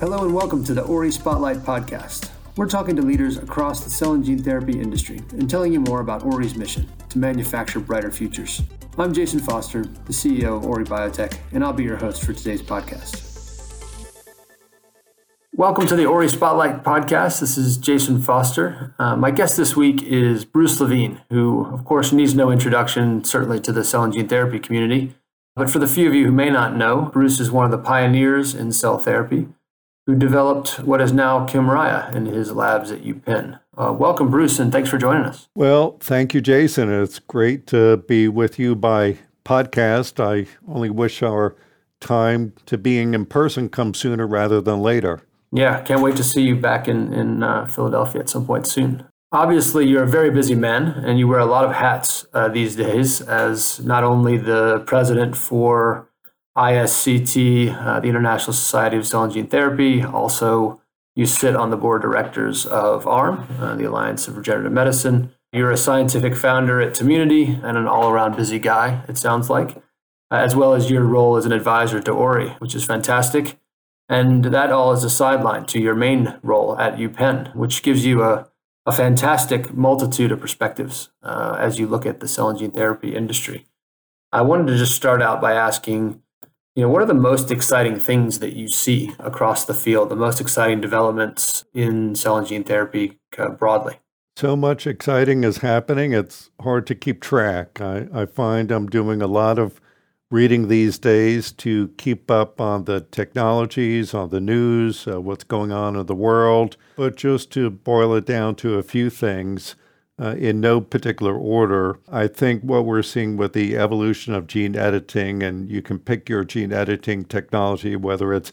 Hello and welcome to the Ori Spotlight Podcast. We're talking to leaders across the cell and gene therapy industry and telling you more about Ori's mission to manufacture brighter futures. I'm Jason Foster, the CEO of Ori Biotech, and I'll be your host for today's podcast. Welcome to the Ori Spotlight Podcast. This is Jason Foster. Uh, my guest this week is Bruce Levine, who, of course, needs no introduction, certainly to the cell and gene therapy community. But for the few of you who may not know, Bruce is one of the pioneers in cell therapy who developed what is now Kymriah in his labs at UPenn. Uh, welcome, Bruce, and thanks for joining us. Well, thank you, Jason. It's great to be with you by podcast. I only wish our time to being in person comes sooner rather than later. Yeah, can't wait to see you back in, in uh, Philadelphia at some point soon. Obviously, you're a very busy man and you wear a lot of hats uh, these days as not only the president for ISCT, uh, the International Society of Cell and Gene Therapy. Also, you sit on the board of directors of ARM, uh, the Alliance of Regenerative Medicine. You're a scientific founder at Tmunity and an all around busy guy, it sounds like, uh, as well as your role as an advisor to Ori, which is fantastic. And that all is a sideline to your main role at UPenn, which gives you a, a fantastic multitude of perspectives uh, as you look at the cell and gene therapy industry. I wanted to just start out by asking you know, what are the most exciting things that you see across the field, the most exciting developments in cell and gene therapy uh, broadly? So much exciting is happening, it's hard to keep track. I, I find I'm doing a lot of reading these days to keep up on the technologies, on the news, uh, what's going on in the world. But just to boil it down to a few things, uh, in no particular order. I think what we're seeing with the evolution of gene editing, and you can pick your gene editing technology, whether it's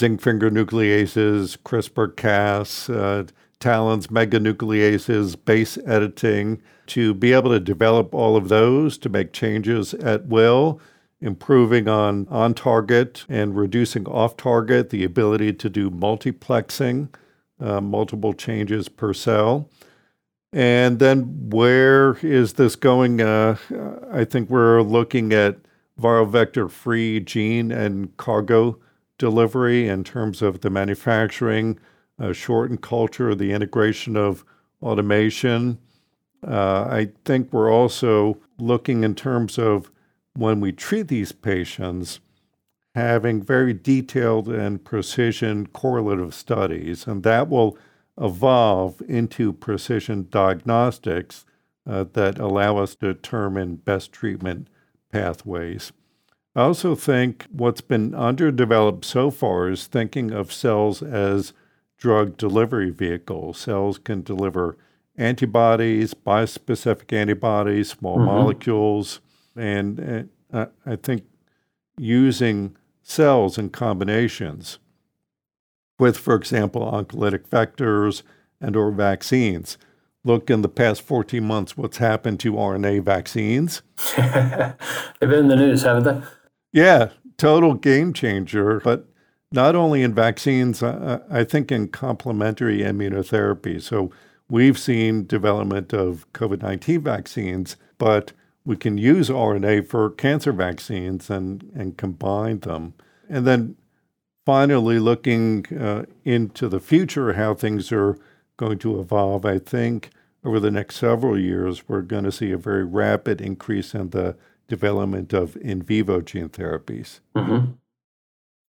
zinc finger nucleases, CRISPR Cas, uh, TALEN's meganucleases, base editing, to be able to develop all of those to make changes at will, improving on on target and reducing off target, the ability to do multiplexing, uh, multiple changes per cell. And then where is this going? Uh, I think we're looking at viral vector free gene and cargo delivery in terms of the manufacturing, uh, shortened culture, the integration of automation. Uh, I think we're also looking in terms of when we treat these patients, having very detailed and precision correlative studies, and that will evolve into precision diagnostics uh, that allow us to determine best treatment pathways. I also think what's been underdeveloped so far is thinking of cells as drug delivery vehicles. Cells can deliver antibodies, bispecific antibodies, small mm-hmm. molecules, and, uh, I think using cells in combinations with, for example, oncolytic vectors and or vaccines. Look in the past 14 months, what's happened to RNA vaccines? They've been in the news, haven't they? Yeah, total game changer. But not only in vaccines, uh, uh, I think in complementary immunotherapy. So we've seen development of COVID 19 vaccines, but we can use RNA for cancer vaccines and, and combine them. And then finally, looking uh, into the future, how things are going to evolve, I think over the next several years, we're going to see a very rapid increase in the development of in vivo gene therapies. Mm-hmm.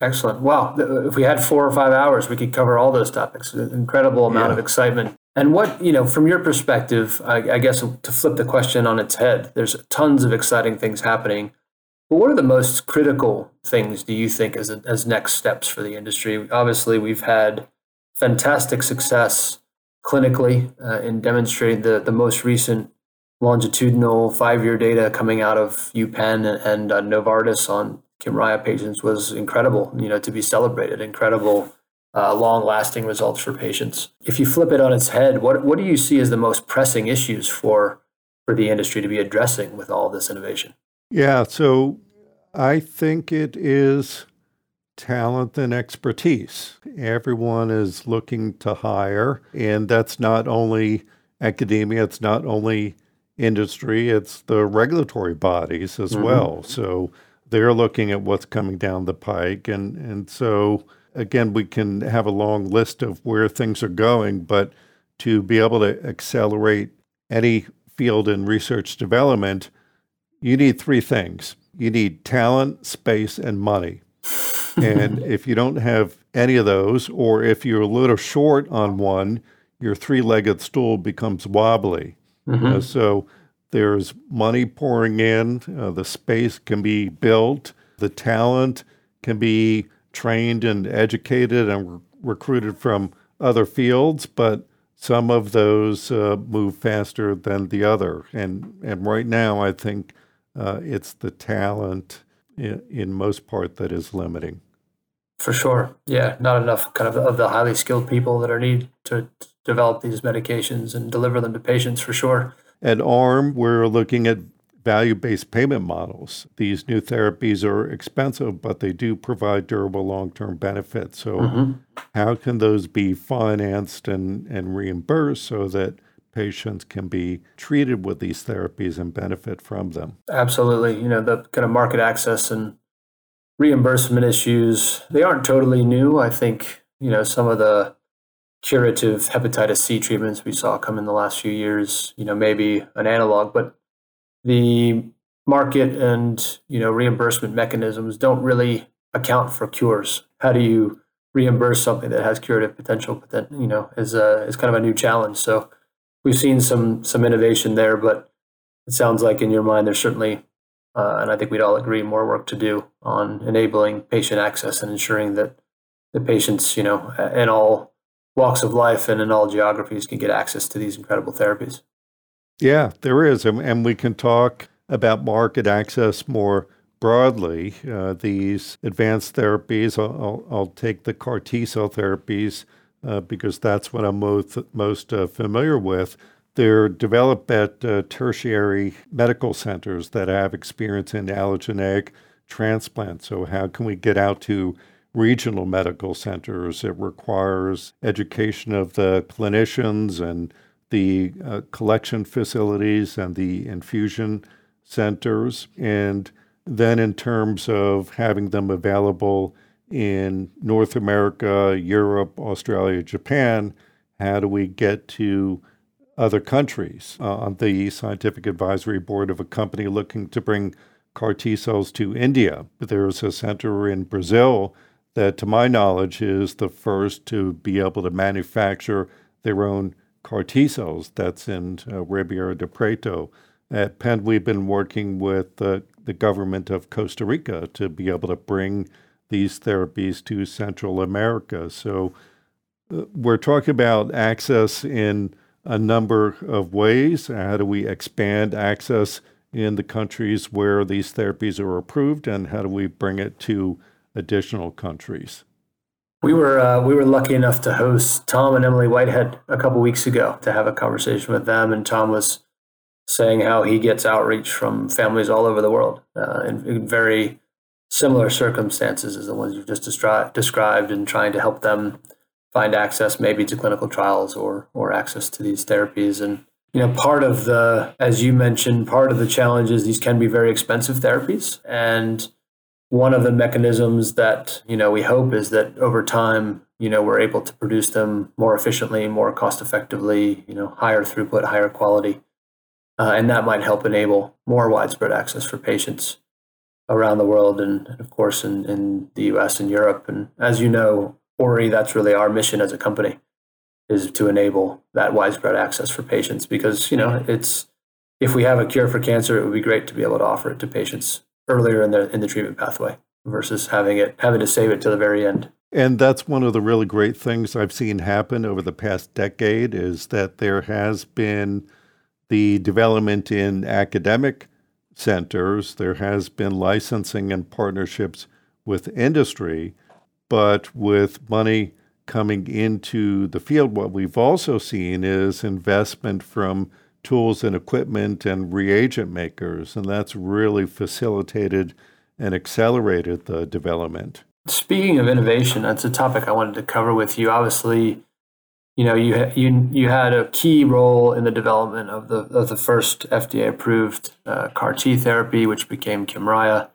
Excellent. Wow. If we had four or five hours, we could cover all those topics. An incredible amount yeah. of excitement. And what, you know, from your perspective, I, I guess to flip the question on its head, there's tons of exciting things happening but what are the most critical things do you think as, as next steps for the industry? Obviously, we've had fantastic success clinically uh, in demonstrating the, the most recent longitudinal five year data coming out of UPenn and, and uh, Novartis on Kymriah patients was incredible, you know, to be celebrated, incredible uh, long lasting results for patients. If you flip it on its head, what, what do you see as the most pressing issues for, for the industry to be addressing with all this innovation? Yeah, so I think it is talent and expertise. Everyone is looking to hire, and that's not only academia, it's not only industry, it's the regulatory bodies as mm-hmm. well. So they're looking at what's coming down the pike. And, and so again, we can have a long list of where things are going, but to be able to accelerate any field in research development, you need three things you need talent, space, and money. and if you don't have any of those, or if you're a little short on one, your three legged stool becomes wobbly. Mm-hmm. Uh, so there's money pouring in, uh, the space can be built, the talent can be trained and educated and re- recruited from other fields, but some of those uh, move faster than the other. And, and right now, I think uh, it's the talent in, in most part that is limiting. For sure. Yeah, not enough kind of of the highly skilled people that are needed to develop these medications and deliver them to patients for sure. At ARM, we're looking at value based payment models. These new therapies are expensive, but they do provide durable long term benefits. So, mm-hmm. how can those be financed and, and reimbursed so that patients can be treated with these therapies and benefit from them? Absolutely. You know, the kind of market access and reimbursement issues, they aren't totally new. I think, you know, some of the curative hepatitis C treatments we saw come in the last few years, you know, maybe an analog, but the market and, you know, reimbursement mechanisms don't really account for cures. How do you reimburse something that has curative potential, but that, you know, is a, is kind of a new challenge. So we've seen some, some innovation there, but it sounds like in your mind, there's certainly uh, and I think we'd all agree more work to do on enabling patient access and ensuring that the patients, you know, in all walks of life and in all geographies can get access to these incredible therapies. Yeah, there is. And, and we can talk about market access more broadly. Uh, these advanced therapies, I'll, I'll, I'll, take the CAR T cell therapies uh, because that's what I'm most, most uh, familiar with. They're developed at uh, tertiary medical centers that have experience in allogeneic transplant. So, how can we get out to regional medical centers? It requires education of the clinicians and the uh, collection facilities and the infusion centers. And then, in terms of having them available in North America, Europe, Australia, Japan, how do we get to other countries uh, on the scientific advisory board of a company looking to bring CAR T cells to India. There's a center in Brazil that, to my knowledge, is the first to be able to manufacture their own CAR T cells. That's in uh, Ribeirão do Preto. At Penn, we've been working with the government of Costa Rica to be able to bring these therapies to Central America. So uh, we're talking about access in a number of ways. How do we expand access in the countries where these therapies are approved, and how do we bring it to additional countries? We were uh, we were lucky enough to host Tom and Emily Whitehead a couple weeks ago to have a conversation with them, and Tom was saying how he gets outreach from families all over the world uh, in, in, very similar circumstances as the ones you've just destri- described, and trying to help them find access maybe to clinical trials or or access to these therapies. And you know part of the as you mentioned part of the challenge is these can be very expensive therapies. And one of the mechanisms that you know we hope is that over time you know we're able to produce them more efficiently more cost effectively you know higher throughput higher quality. Uh, and that might help enable more widespread access for patients around the world and, of course in, in the us and europe and as you know Ori, that's really our mission as a company is to enable that widespread access for patients because, you know, it's if we have a cure for cancer, it would be great to be able to offer it to patients earlier in the in the treatment pathway versus having it having to save it to the very end. And that's one of the really great things I've seen happen over the past decade is that there has been the development in academic centers, there has been licensing and partnerships with industry but with money coming into the field, what we've also seen is investment from tools and equipment and reagent makers, and that's really facilitated and accelerated the development. Speaking of innovation, that's a topic I wanted to cover with you. Obviously, you know you you you had a key role in the development of the of the first FDA approved uh, CAR T therapy, which became Kymriah.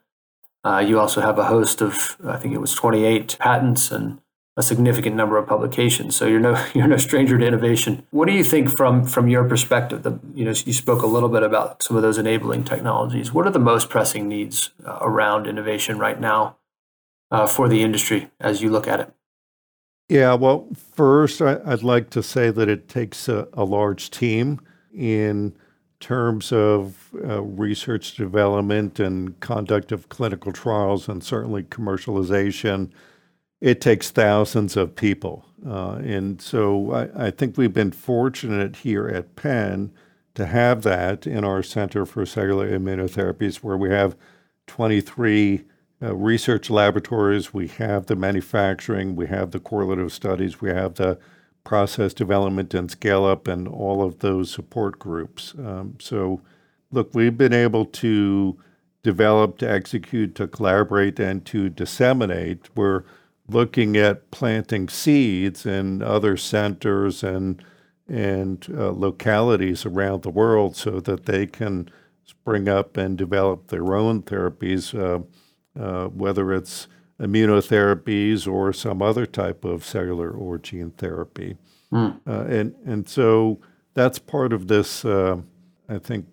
Uh, you also have a host of, I think it was 28 patents and a significant number of publications. So you're no you're no stranger to innovation. What do you think from from your perspective? The, you know, you spoke a little bit about some of those enabling technologies. What are the most pressing needs uh, around innovation right now uh, for the industry as you look at it? Yeah, well, first, I, would like to say that it takes a, a large team in terms of uh, research development and conduct of clinical trials, and certainly commercialization it takes thousands of people. Uh, and so I, I, think we've been fortunate here at Penn to have that in our Center for Cellular Immunotherapies, where we have 23 uh, research laboratories, we have the manufacturing, we have the correlative studies, we have the process development and scale up, and all of those support groups. Um, so, look, we've been able to develop, to execute, to collaborate, and to disseminate. We're looking at planting seeds in other centers and and uh, localities around the world so that they can spring up and develop their own therapies, uh, uh, whether it's immunotherapies or some other type of cellular or gene therapy. Mm. and and so that's part of this, uh, I think,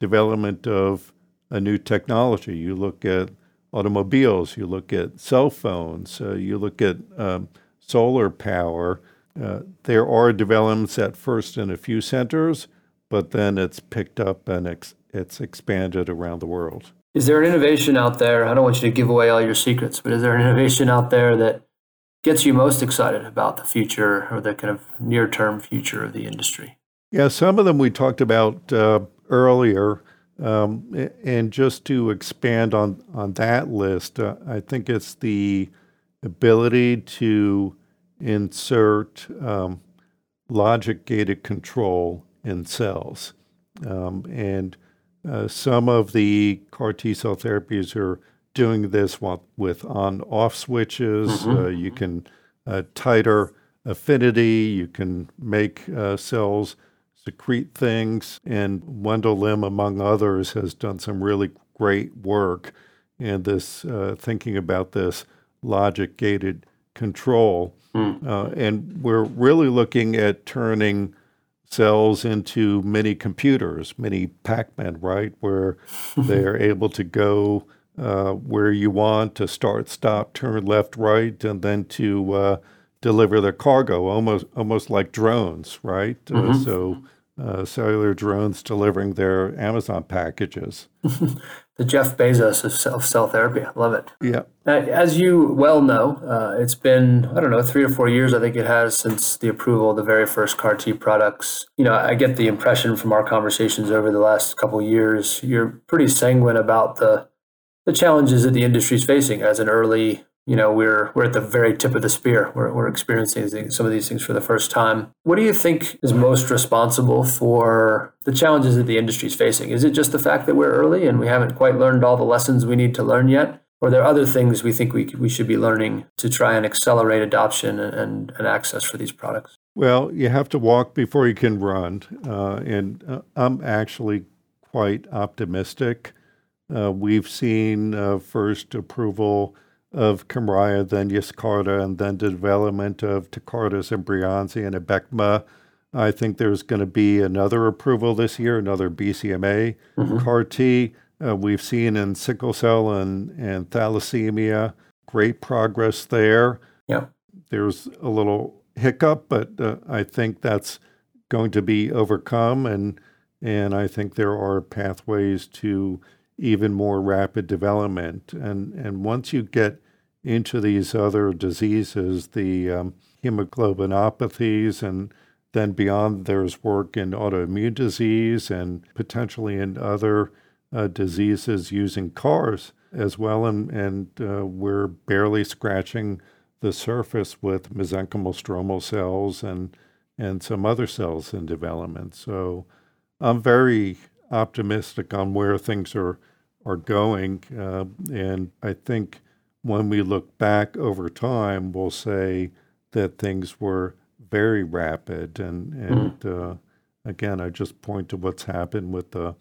development of a new technology. You look at automobiles, you look at cell phones, uh, you look at um, solar power. Uh, there are developments at first in a few centers, but then it's picked up and ex- it's expanded around the world. Is there an innovation out there? I don't want you to give away all your secrets, but is there an innovation out there that gets you most excited about the future or the kind of near term future of the industry? Yeah, some of them we talked about uh, earlier. Um, and just to expand on, on that list, uh, I think it's the ability to insert um, logic gated control in cells. Um, and uh, some of the CAR T cell therapies are doing this with on off switches. Mm-hmm. Uh, you can uh, tighter affinity, you can make uh, cells secrete things. And Wendell Lim, among others, has done some really great work in this uh, thinking about this logic gated control. Mm. Uh, and we're really looking at turning cells into mini computers, mini Pac Man, right? Where they're able to go uh, where you want to start, stop, turn left, right, and then to uh, deliver their cargo, almost almost like drones, right? Uh, mm-hmm. Uh, so uh, cellular drones delivering their Amazon packages. the Jeff Bezos of cell, cell therapy. I love it. Yeah. As you well know, uh, it's been, I don't know, three or four years, I think it has, since the approval of the very first CAR T products. You know, I get the impression from our conversations over the last couple years, you're pretty sanguine about the the challenges that the industry is facing as an early you know we're we're at the very tip of the spear. We're, we're experiencing some of these things for the first time. What do you think is most responsible for the challenges that the industry is facing? Is it just the fact that we're early and we haven't quite learned all the lessons we need to learn yet? Or are there other things we think we, we should be learning to try and accelerate adoption and, and access for these products? Well you have to walk before you can run. Uh, and uh, i'm actually quite optimistic. Uh, we've seen uh, first approval of Kymriah, then Yescarta, and then the development of Tecartus and Breyanzi and Abecma. I think there's going to be another approval this year, another BCMA mm-hmm. CAR T. Uh, we've seen in sickle cell and, and thalassemia great progress there. Yeah. There's a little hiccup, but uh, I think that's going to be overcome, and and I think there are pathways to even more rapid development. And, and once you get into these other diseases, the um, hemoglobinopathies, and then beyond, there's work in autoimmune disease and potentially in other uh, diseases using CARs as well. And, and uh, we're barely scratching the surface with mesenchymal stromal cells and, and some other cells in development. So I'm very optimistic on where things are are going. Uh, and I think when we look back over time, we'll say that things were very rapid. And, and mm. uh, again, I just point to what's happened with the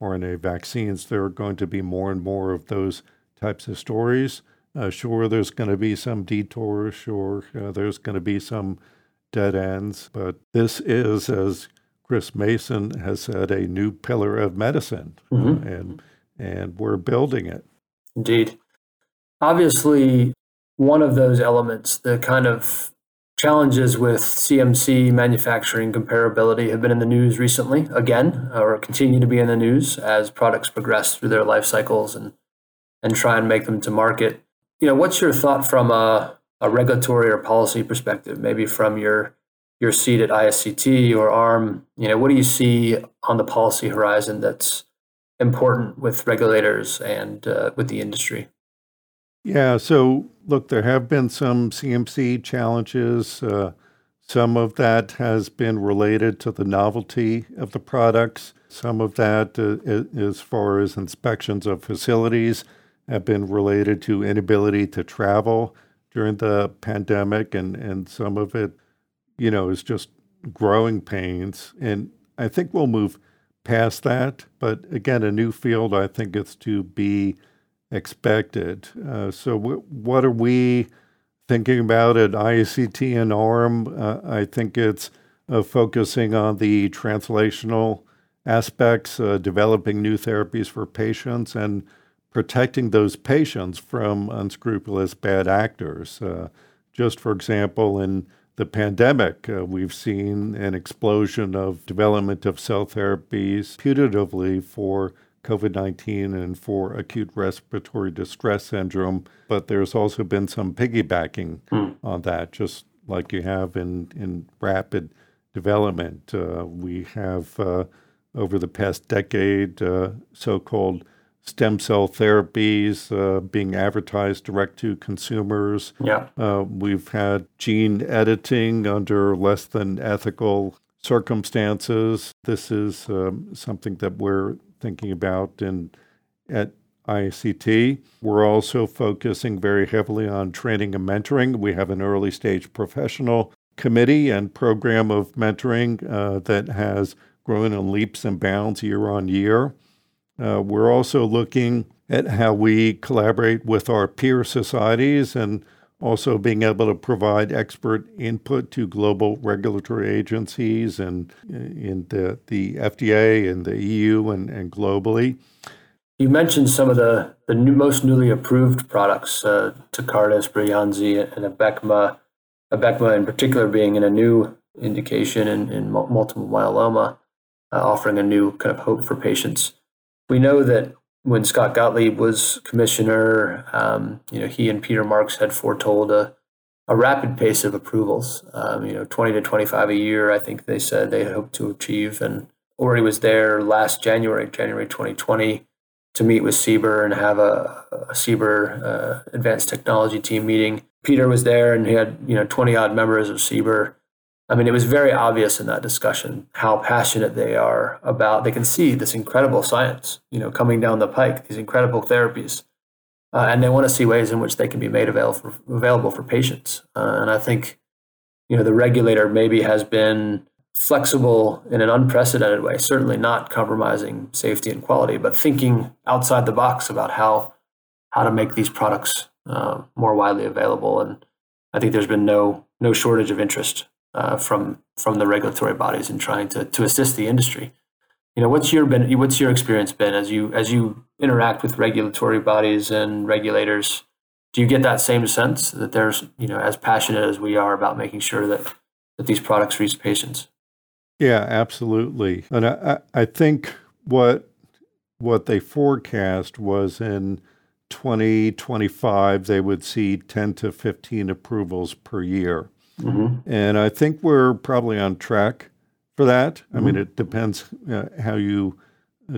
RNA vaccines. There are going to be more and more of those types of stories. Uh, sure, there's going to be some detours. Sure, uh, there's going to be some dead ends. But this is, as Chris Mason has said, a new pillar of medicine, mm-hmm. and and we're building it. Indeed, obviously, one of those elements, the kind of challenges with CMC manufacturing comparability, have been in the news recently again, or continue to be in the news as products progress through their life cycles and and try and make them to market. You know, what's your thought from a, a regulatory or policy perspective? Maybe from your your seat at ISCT or ARM. You know, what do you see on the policy horizon that's important with regulators and uh, with the industry? Yeah. So, look, there have been some CMC challenges. Uh, some of that has been related to the novelty of the products. Some of that, uh, as far as inspections of facilities, have been related to inability to travel during the pandemic, and, and some of it, you know, is just growing pains. And I think we'll move past that. But again, a new field, I think it's to be expected. Uh, so, w- what are we thinking about at ISCT and ARM? Uh, I think it's uh, focusing on the translational aspects, uh, developing new therapies for patients, and protecting those patients from unscrupulous bad actors. Uh, just for example, in the pandemic, uh, we've seen an explosion of development of cell therapies putatively for COVID 19 and for acute respiratory distress syndrome. But there's also been some piggybacking mm. on that, just like you have in, in rapid development. Uh, we have, uh, over the past decade, uh, so called stem cell therapies uh, being advertised direct to consumers. Yeah. Uh, we've had gene editing under less than ethical circumstances. This is um, something that we're thinking about in, at ICT. We're also focusing very heavily on training and mentoring. We have an early stage professional committee and program of mentoring uh, that has grown in leaps and bounds year on year. Uh, we're also looking at how we collaborate with our peer societies and also being able to provide expert input to global regulatory agencies and uh, in the, the FDA and the EU and, and globally. You mentioned some of the, the new, most newly approved products, uh, Tecartus, Breyanzi, and Abecma. Abecma in particular being in a new indication in, in multiple myeloma, uh, offering a new kind of hope for patients we know that when Scott Gottlieb was commissioner, um, you know, he and Peter Marks had foretold a, a rapid pace of approvals. Um, you know, 20 to 25 a year, I think they said they hoped to achieve. And Ori was there last January, January 2020, to meet with CBER and have a, a CBER uh, advanced technology team meeting. Peter was there and he had, you know, 20 odd members of CBER I mean, it was very obvious in that discussion how passionate they are about. They can see this incredible science, you know, coming down the pike, these incredible therapies, uh, and they want to see ways in which they can be made available for, available for patients. Uh, and I think, you know, the regulator maybe has been flexible in an unprecedented way. Certainly not compromising safety and quality, but thinking outside the box about how how to make these products uh, more widely available. And I think there's been no no shortage of interest uh, from from the regulatory bodies in trying to to assist the industry. You know, what's your been what's your experience been as you as you interact with regulatory bodies and regulators? Do you get that same sense that there's you know as passionate as we are about making sure that that these products reach patients? Yeah, absolutely. And I, I think what what they forecast was in 2025 they would see 10 to 15 approvals per year. Mm-hmm. And I think we're probably on track for that. Mm-hmm. I mean, mm-hmm. it depends uh, how you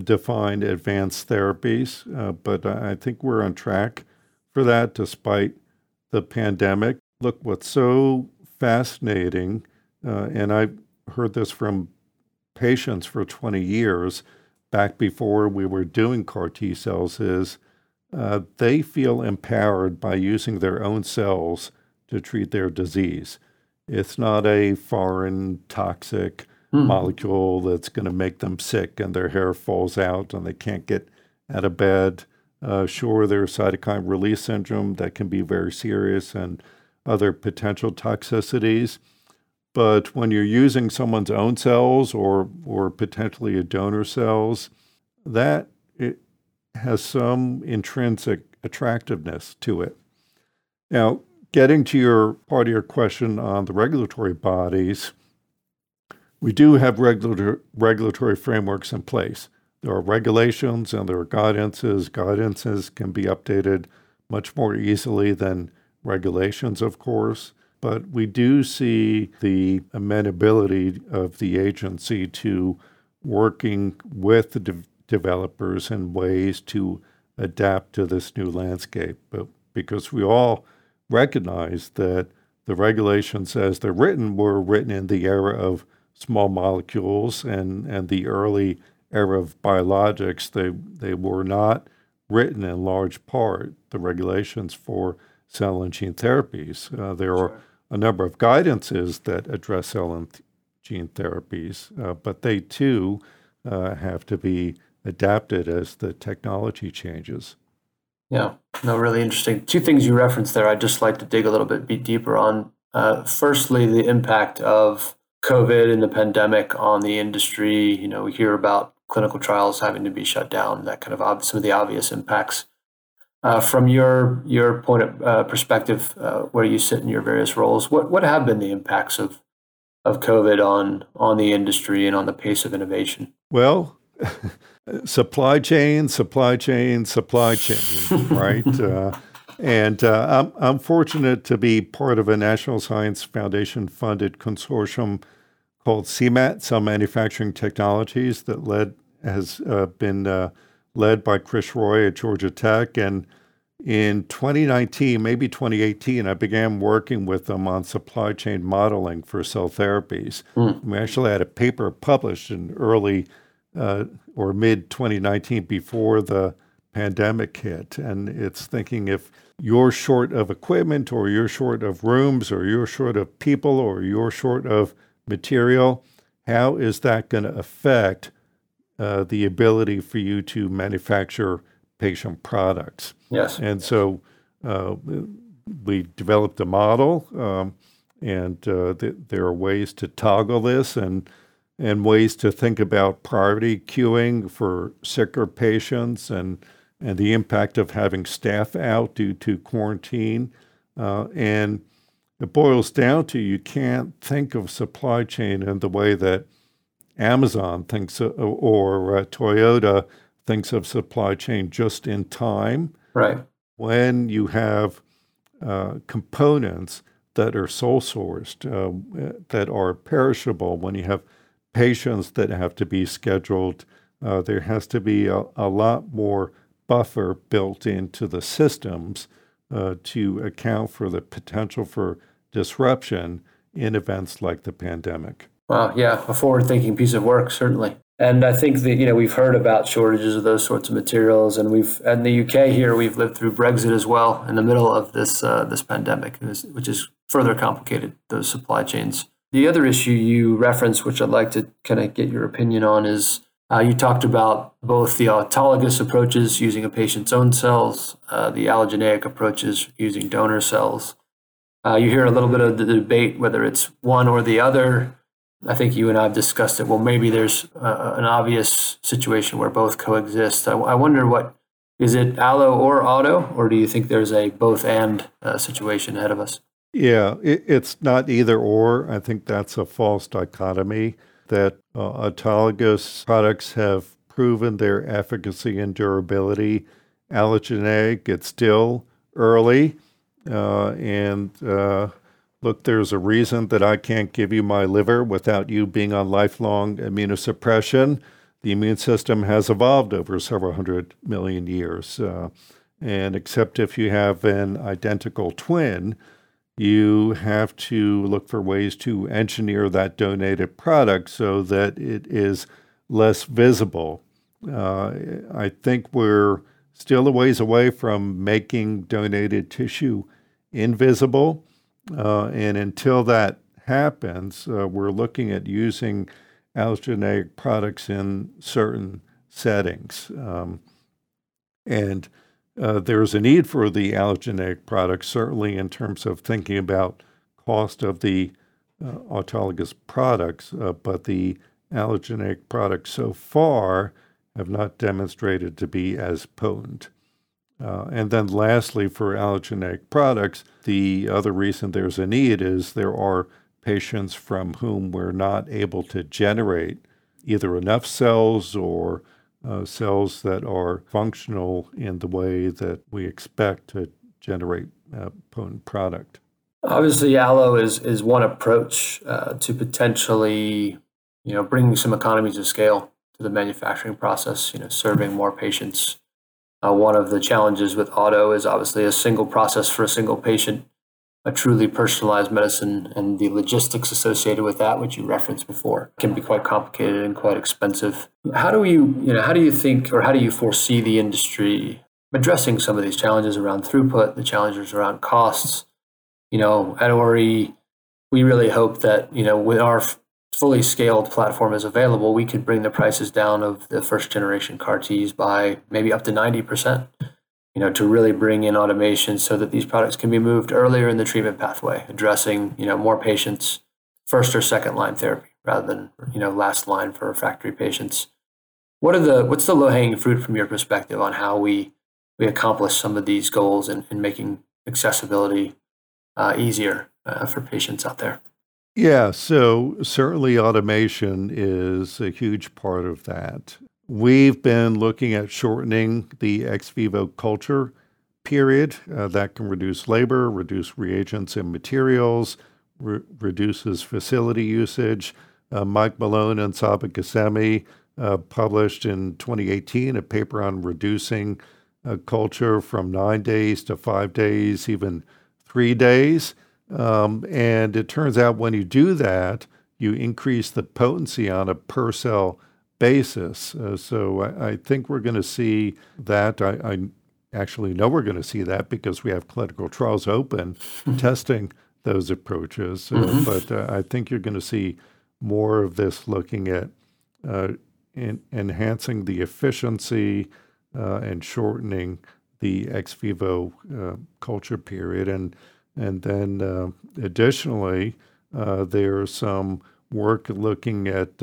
define advanced therapies, uh, but I think we're on track for that despite the pandemic. Look, what's so fascinating, uh, and I've heard this from patients for 20 years, back before we were doing CAR T cells, is uh, they feel empowered by using their own cells to treat their disease. It's not a foreign toxic mm. molecule that's going to make them sick and their hair falls out and they can't get out of bed. Uh, sure, there's cytokine release syndrome that can be very serious and other potential toxicities. But when you're using someone's own cells or, or potentially a donor cells, that it has some intrinsic attractiveness to it. Now, getting to your part of your question on the regulatory bodies, we do have regulatory, regulatory frameworks in place. There are regulations and there are guidances. Guidances can be updated much more easily than regulations, of course. But we do see the amenability of the agency to working with the de- developers in ways to adapt to this new landscape. But because we all recognize that the regulations as they're written were written in the era of small molecules and, and the early era of biologics. They, they were not written in large part, the regulations for cell and gene therapies. Uh, there sure. are a number of guidances that address cell and th- gene therapies, uh, but they too uh, have to be adapted as the technology changes. Yeah, no, really interesting. Two things you referenced there, I'd just like to dig a little bit deeper on. Uh, firstly, the impact of COVID and the pandemic on the industry. You know, we hear about clinical trials having to be shut down, that kind of ob- some of the obvious impacts. Uh, from your your point of uh, perspective, uh, where you sit in your various roles, what what have been the impacts of of COVID on on the industry and on the pace of innovation? Well, supply chain, supply chain, supply chain, right? Uh, and uh, I'm, I'm fortunate to be part of a National Science Foundation funded consortium called CMAT, Cell Manufacturing Technologies, that led has uh, been uh, led by Krish Roy at Georgia Tech. And in 2019, maybe 2018, I began working with them on supply chain modeling for cell therapies. Mm. We actually had a paper published in early uh, or mid 2019 before the pandemic hit. And it's thinking if you're short of equipment or you're short of rooms or you're short of people or you're short of material, how is that going to affect uh, the ability for you to manufacture patient products? Yes. And so uh, we developed a model, um, and uh, th- there are ways to toggle this and and ways to think about priority queuing for sicker patients and and the impact of having staff out due to quarantine uh, and it boils down to you can't think of supply chain in the way that Amazon thinks of, or uh, Toyota thinks of supply chain just in time. Right. When you have uh, components that are sole sourced, uh, that are perishable, when you have patients that have to be scheduled, uh, there has to be a, a, lot more buffer built into the systems uh, to account for the potential for disruption in events like the pandemic. Wow, yeah, a forward-thinking piece of work, certainly. And I think that you know we've heard about shortages of those sorts of materials, and we've in the UK here we've lived through Brexit as well in the middle of this uh, this pandemic, which has further complicated those supply chains. The other issue you referenced, which I'd like to kind of get your opinion on, is uh, you talked about both the autologous approaches using a patient's own cells, uh, the allogeneic approaches using donor cells. Uh, you hear a little bit of the debate whether it's one or the other. I think you and I have discussed it. Well, maybe there's uh, an obvious situation where both coexist. I, I, wonder what is it allo or auto, or do you think there's a both and uh, situation ahead of us? Yeah, it, it's not either or. I think that's a false dichotomy that uh, autologous products have proven their efficacy and durability. Allogeneic, it's still early. Uh, and uh, look, there's a reason that I can't give you my liver without you being on lifelong immunosuppression. The immune system has evolved over several hundred million years. Uh, and except if you have an identical twin, you have to look for ways to engineer that donated product so that it is less visible. Uh, I think we're still a ways away from making donated tissue invisible. Uh, and until that happens, uh, we're looking at using allogeneic products in certain settings. Um, and uh, there's a need for the allogeneic products, certainly in terms of thinking about cost of the uh, autologous products, uh, but the allogeneic products so far have not demonstrated to be as potent. Uh, and then, lastly, for allogeneic products, the other reason there's a need is there are patients from whom we're not able to generate either enough cells or uh, cells that are functional in the way that we expect to generate a potent product. Obviously, allo is is one approach uh, to potentially, you know, bringing some economies of scale to the manufacturing process. You know, serving more patients. Uh, one of the challenges with auto is obviously a single process for a single patient a truly personalized medicine and the logistics associated with that, which you referenced before, can be quite complicated and quite expensive. How do you, you know, how do you think or how do you foresee the industry addressing some of these challenges around throughput, the challenges around costs? You know, at Ori, we really hope that, you know, with our fully scaled platform is available, we could bring the prices down of the first generation CAR Ts by maybe up to 90% you know, to really bring in automation so that these products can be moved earlier in the treatment pathway, addressing, you know, more patients first or second line therapy rather than, you know, last line for refractory patients. What are the what's the low hanging fruit from your perspective on how we we accomplish some of these goals in, in making accessibility uh, easier uh, for patients out there? Yeah, so certainly automation is a huge part of that. We've been looking at shortening the ex vivo culture period. Uh, that can reduce labor, reduce reagents and materials, re- reduces facility usage. Uh, Mike Milone and Saba Ghassemi uh, published in 2018 a paper on reducing uh, culture from nine days to five days, even three days. Um, and it turns out when you do that, you increase the potency on a per cell basis. Uh, so I, I, think we're going to see that. I, I, actually know we're going to see that because we have clinical trials open mm-hmm. testing those approaches. Uh, mm-hmm. But uh, I think you're going to see more of this looking at uh, in, enhancing the efficiency uh, and shortening the ex vivo uh, culture period. And, and then additionally, there's some work looking at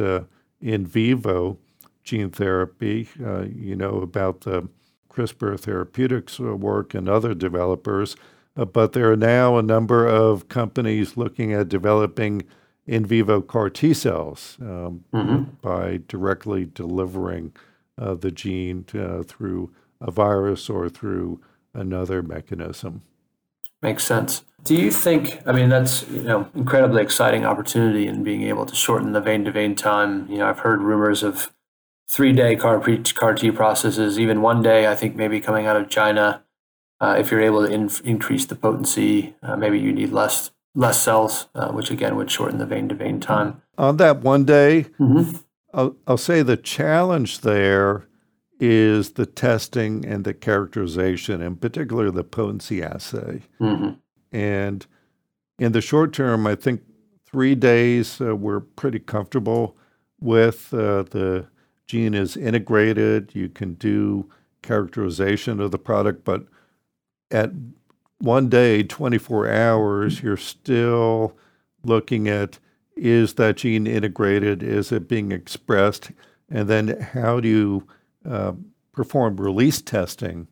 in vivo gene therapy. Uh, you know about the CRISPR Therapeutics work and other developers, uh, but there are now a number of companies looking at developing in vivo CAR T cells um, mm-hmm. by directly delivering uh, the gene uh, through a virus or through another mechanism. Makes sense. Do you think? I mean, that's you know incredibly exciting opportunity in being able to shorten the vein to vein time. You know, I've heard rumors of three day CAR, CAR T processes, even one day. I think maybe coming out of China. Uh, if you're able to in, increase the potency, uh, maybe you need less less cells, uh, which again would shorten the vein to vein time. On that one day, mm-hmm. I'll, I'll say the challenge there is the testing and the characterization, in particular the potency assay. Mm-hmm. And in the short term, I think three days uh, we're pretty comfortable with. Uh, the gene is integrated. You can do characterization of the product, but at one day, 24 hours, you're still looking at is that gene integrated? Is it being expressed? And then how do you uh, perform release testing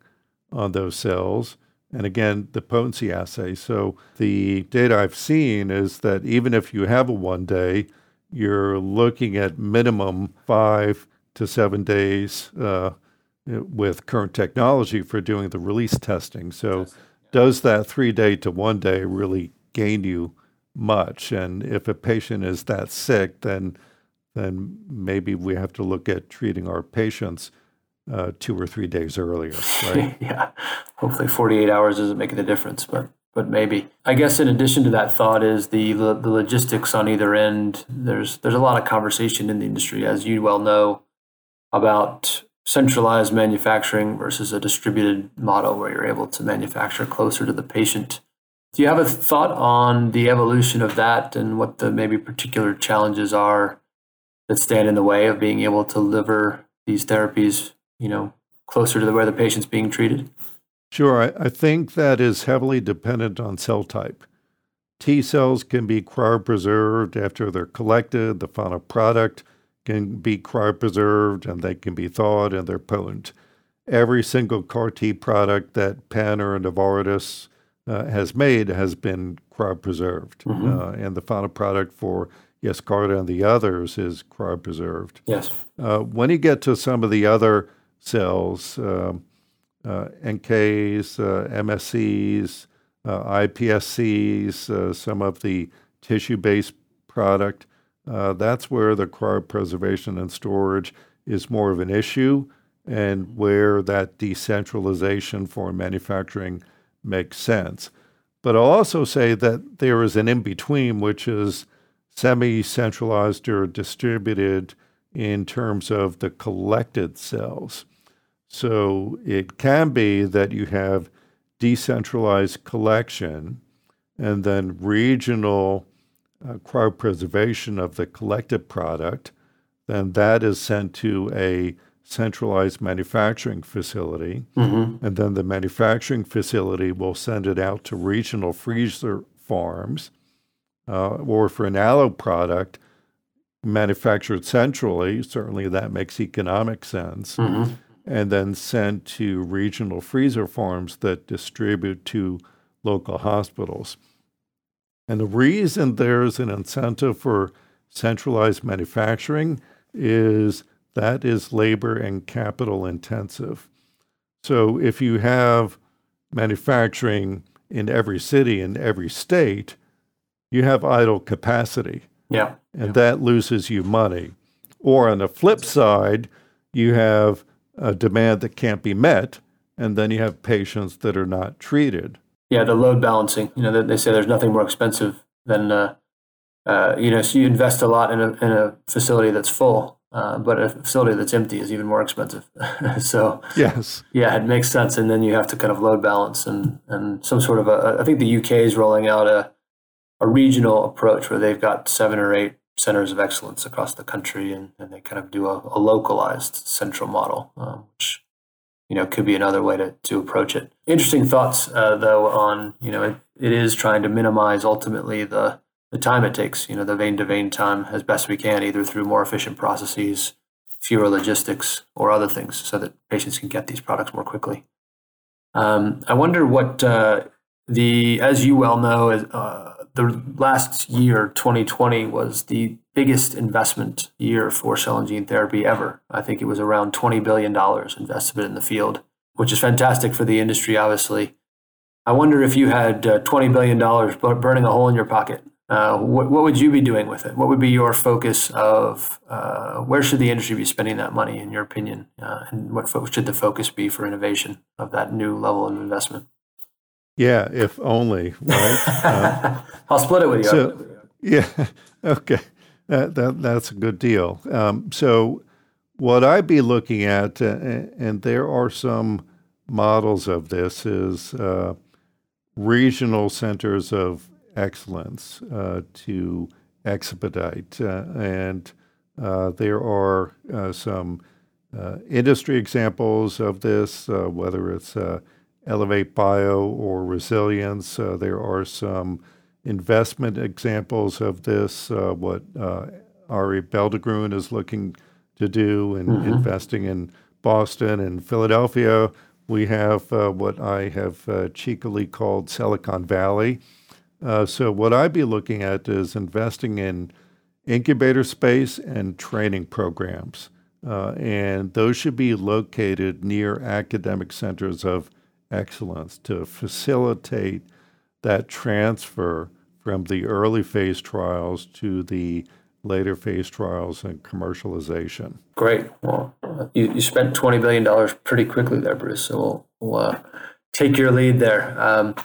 on those cells? and again, the potency assay. So the data I've seen is that even if you have a one day, you're looking at minimum five to seven days uh, with current technology for doing the release testing. So, does that three day to one day really gain you much? And if a patient is that sick, then then maybe we have to look at treating our patients uh, two or three days earlier, right? yeah. Hopefully, 48 hours isn't making a difference, but but maybe. I guess in addition to that thought is the the logistics on either end. There's there's a lot of conversation in the industry, as you well know, about centralized manufacturing versus a distributed model where you're able to manufacture closer to the patient. Do you have a thought on the evolution of that and what the maybe particular challenges are that stand in the way of being able to deliver these therapies you know, closer to the, where the patient's being treated? Sure. I, I think that is heavily dependent on cell type. T cells can be cryopreserved after they're collected. The final product can be cryopreserved and they can be thawed and they're potent. Every single CAR T product that Penn or Novartis uh, has made has been cryopreserved. Mm-hmm. Uh, and the final product for Yescarta and the others is cryopreserved. Yes. Uh, when you get to some of the other cells, um, uh, NKs, uh, MSCs, uh, iPSCs, some of the tissue-based product, that's where the cryopreservation and storage is more of an issue and where that decentralization for manufacturing makes sense. But I'll also say that there is an in between, which is semi centralized or distributed in terms of the collected cells. So it can be that you have decentralized collection and then regional uh, cryopreservation of the collected product. Then that is sent to a centralized manufacturing facility. Mm-hmm. And then the manufacturing facility will send it out to regional freezer farms. Uh, or for an allo product manufactured centrally, certainly that makes economic sense. Mm-hmm and then sent to regional freezer farms that distribute to local hospitals. And the reason there's an incentive for centralized manufacturing is that is labor and capital intensive. So if you have manufacturing in every city in every state, you have idle capacity. Yeah. And yeah. that loses you money. Or on the flip side, you have a demand that can't be met, and then you have patients that are not treated. Yeah, the load balancing. You know, they say there's nothing more expensive than, uh, uh, you know, so you invest a lot in a, in a facility that's full, uh, but a facility that's empty is even more expensive. so, yes. Yeah, it makes sense. And then you have to kind of load balance and, and some sort of a, I think the UK is rolling out a, a regional approach where they've got seven or eight centers of excellence across the country, and, and they kind of do a, a localized central model, um, which you know could be another way to, to approach it. Interesting thoughts uh, though on you know it, it is trying to minimize ultimately the the time it takes, you know, the vein to vein time as best we can, either through more efficient processes, fewer logistics, or other things, so that patients can get these products more quickly. Um, I wonder what uh, the, as you well know, uh, the last year, 2020, was the biggest investment year for cell and gene therapy ever. I think it was around $20 billion invested in the field, which is fantastic for the industry, obviously. I wonder if you had uh, $20 billion burning a hole in your pocket. Uh, what, what, would you be doing with it? What would be your focus of uh, where should the industry be spending that money, in your opinion? Uh, and what fo- should the focus be for innovation of that new level of investment? Yeah, if only, right? Uh, I'll split it with you. So, yeah, okay. That, that, that's a good deal. Um, so, what I'd be looking at, uh, and there are some models of this, is uh, regional centers of excellence uh, to expedite. Uh, and uh, there are uh, some industry examples of this, whether it's Elevate Bio or Resilience. Uh, there are some investment examples of this, uh, what uh, Arie Belldegrun is looking to do in mm-hmm. investing in Boston and Philadelphia. We have uh, what I have uh, cheekily called Cellicon Valley. Uh, so, what I'd be looking at is investing in incubator space and training programs. and those should be located near academic centers of excellence to facilitate that transfer from the early phase trials to the later phase trials and commercialization. Great. Well, you, you spent $20 billion pretty quickly there, Bruce. So we'll, we'll uh, take your lead there. Um,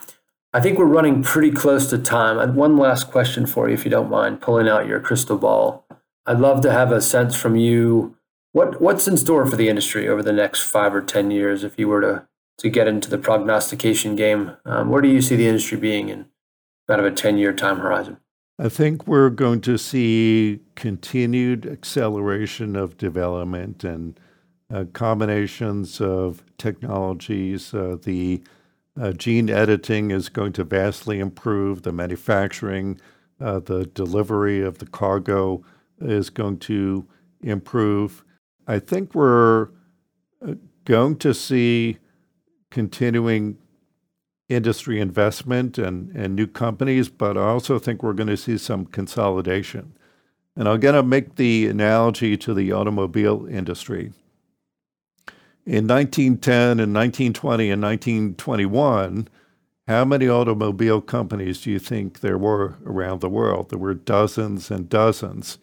I think we're running pretty close to time. One last question for you, if you don't mind pulling out your crystal ball. I'd love to have a sense from you what what's in store for the industry over the next five or ten years if you were to to get into the prognostication game. Um, where do you see the industry being in kind of a 10 year time horizon? I think we're going to see continued acceleration of development and uh, combinations of technologies. Uh, the uh, gene editing is going to vastly improve the manufacturing, uh, the delivery of the cargo is going to improve. I think we're uh, going to see continuing industry investment and, and new companies, but I also think we're going to see some consolidation. And I'm going to make the analogy to the automobile industry. In 1910 and 1920 and 1921, how many automobile companies do you think there were around the world? There were dozens and dozens.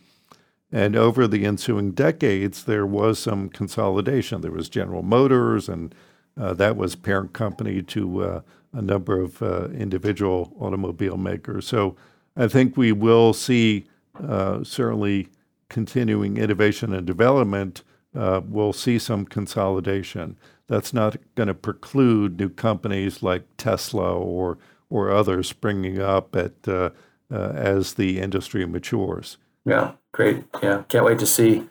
And over the ensuing decades, there was some consolidation. There was General Motors, and uh, that was parent company to uh, a number of uh, individual automobile makers. So I think we will see uh, certainly continuing innovation and development. Uh, we'll see some consolidation. That's not going to preclude new companies like Tesla or or others springing up at as the industry matures. Yeah, great. Yeah, can't wait to see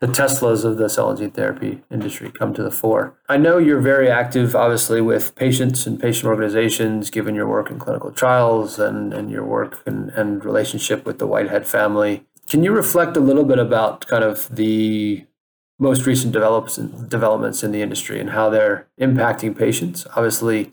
the Teslas of the cell and gene therapy industry come to the fore. I know you're very active, obviously, with patients and patient organizations, given your work in clinical trials and, and your work and, and relationship with the Whitehead family. Can you reflect a little bit about kind of the most recent develops, developments in the industry and how they're impacting patients? Obviously,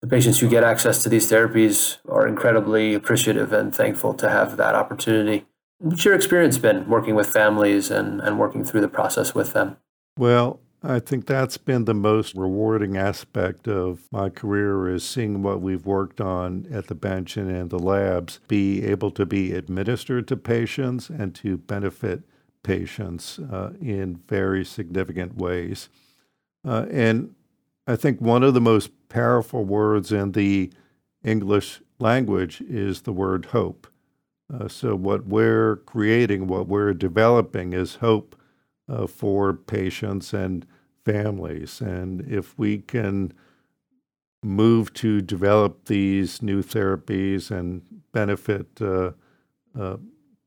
the patients who get access to these therapies are incredibly appreciative and thankful to have that opportunity. What's your experience been working with families and, and working through the process with them? Well, I think that's been the most rewarding aspect of my career is seeing what we've worked on at the bench and in the labs be able to be administered to patients and to benefit patients uh, in very significant ways. Uh, and I think one of the most powerful words in the English language is the word hope. Uh, so, what we're creating, what we're developing is hope uh, for patients and families. And if we can move to develop these new therapies and benefit uh, uh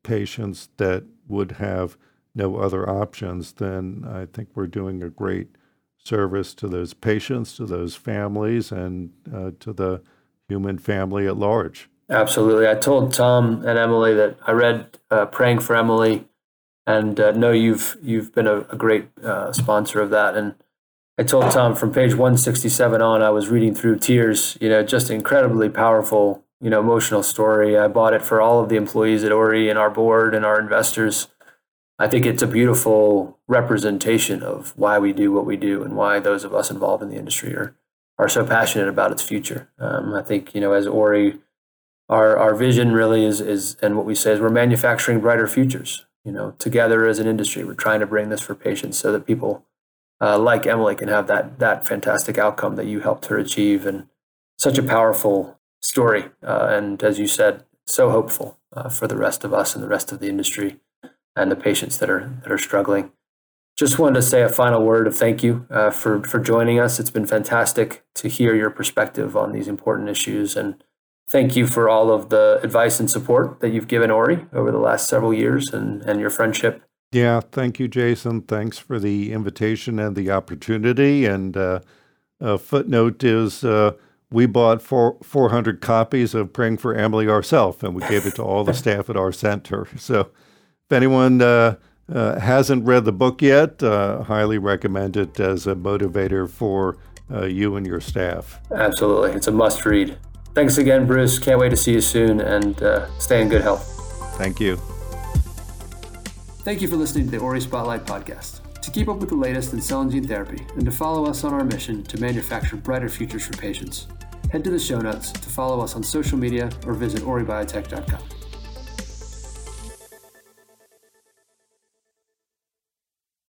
patients that would have no other options, then I think we're doing a great service to those patients, to those families, and uh, to the human family at large. Absolutely. I told Tom and Emily that I read uh, "Praying for Emily," and uh, know you've you've been a, a great uh, sponsor of that. And I told Tom from page 167 on, I was reading through tears. You know, just incredibly powerful, you know, emotional story. I bought it for all of the employees at Ori and our board and our investors. I think it's a beautiful representation of why we do what we do and why those of us involved in the industry are are so passionate about its future. Um, I think you know, as Ori our our vision really is is and what we say is we're manufacturing brighter futures. You know, together as an industry, we're trying to bring this for patients so that people uh, like Emily can have that that fantastic outcome that you helped her achieve, and such a powerful story. Uh, and as you said, so hopeful uh, for the rest of us and the rest of the industry and the patients that are that are struggling. Just wanted to say a final word of thank you uh, for for joining us. It's been fantastic to hear your perspective on these important issues and thank you for all of the advice and support that you've given Ori over the last several years and, and your friendship. Yeah, thank you, Jason. Thanks for the invitation and the opportunity. And uh, a footnote is uh, we bought four, 400 copies of Praying for Emily ourselves, and we gave it to all the staff at our center. So if anyone uh, uh hasn't read the book yet, uh, highly recommend it as a motivator for uh, you and your staff. Absolutely. It's a must read. Thanks again, Bruce. Can't wait to see you soon and uh, stay in good health. Thank you. Thank you for listening to the Ori Spotlight podcast. To keep up with the latest in cell and gene therapy and to follow us on our mission to manufacture brighter futures for patients, head to the show notes to follow us on social media or visit oribiotech.com.